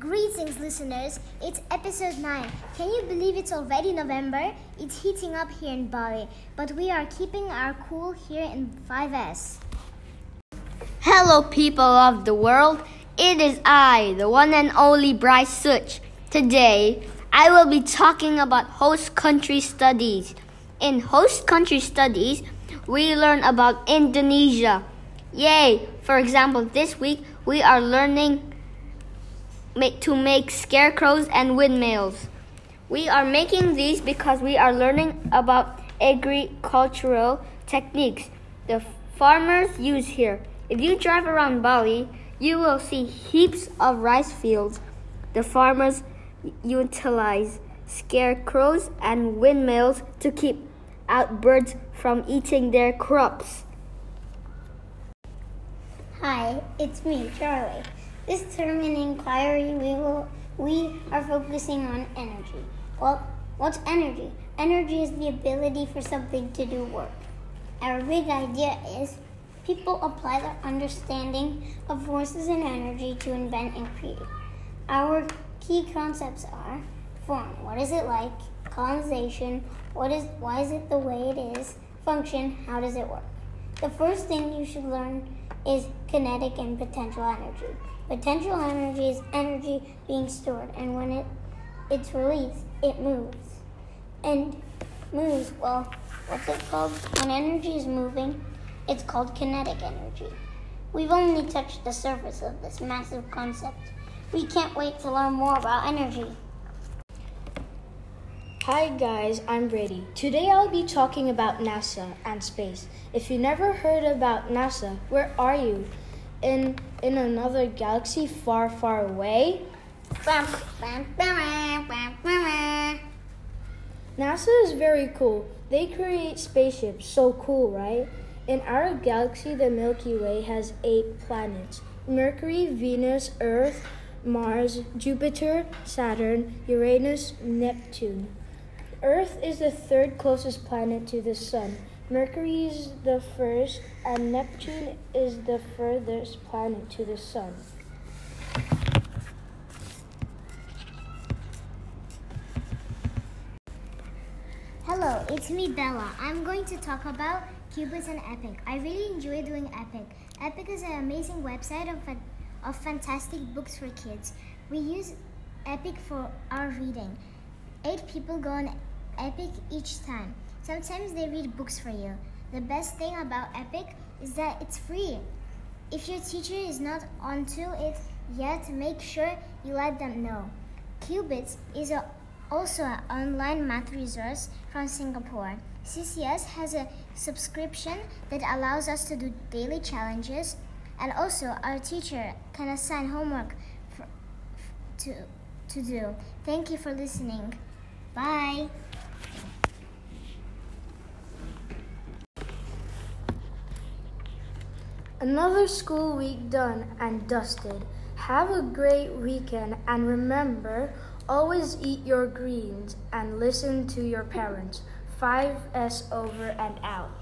Greetings, listeners. It's episode 9. Can you believe it's already November? It's heating up here in Bali, but we are keeping our cool here in 5S. Hello, people of the world. It is I, the one and only Bryce Such. Today, I will be talking about host country studies. In host country studies, we learn about Indonesia. Yay! For example, this week we are learning to make scarecrows and windmills. We are making these because we are learning about agricultural techniques the farmers use here. If you drive around Bali, you will see heaps of rice fields. The farmers utilize scarecrows and windmills to keep out birds from eating their crops. Hi, it's me, Charlie. This term in inquiry, we will we are focusing on energy. Well, what's energy? Energy is the ability for something to do work. Our big idea is people apply their understanding of forces and energy to invent and create. Our key concepts are form, what is it like? Colonization, what is why is it the way it is? Function, how does it work? The first thing you should learn is kinetic and potential energy. Potential energy is energy being stored, and when it, it's released, it moves. And moves, well, what's it called? When energy is moving, it's called kinetic energy. We've only touched the surface of this massive concept. We can't wait to learn more about energy. Hi guys, I'm Brady. Today I'll be talking about NASA and space. If you never heard about NASA, where are you? In in another galaxy far, far away? NASA is very cool. They create spaceships. So cool, right? In our galaxy, the Milky Way has eight planets Mercury, Venus, Earth, Mars, Jupiter, Saturn, Uranus, Neptune. Earth is the third closest planet to the Sun. Mercury is the first, and Neptune is the furthest planet to the Sun. Hello, it's me, Bella. I'm going to talk about KooBits and Epic. I really enjoy doing Epic. Epic is an amazing website of, of fantastic books for kids. We use Epic for our reading. Eight people go on Epic each time. Sometimes they read books for you. The best thing about Epic is that it's free. If your teacher is not onto it yet, make sure you let them know. KooBits is a, also an online math resource from Singapore. CCS has a subscription that allows us to do daily challenges, and also our teacher can assign homework for, to, to do. Thank you for listening. Bye. Another school week done and dusted. Have a great weekend and remember, always eat your greens and listen to your parents. 5S over and out.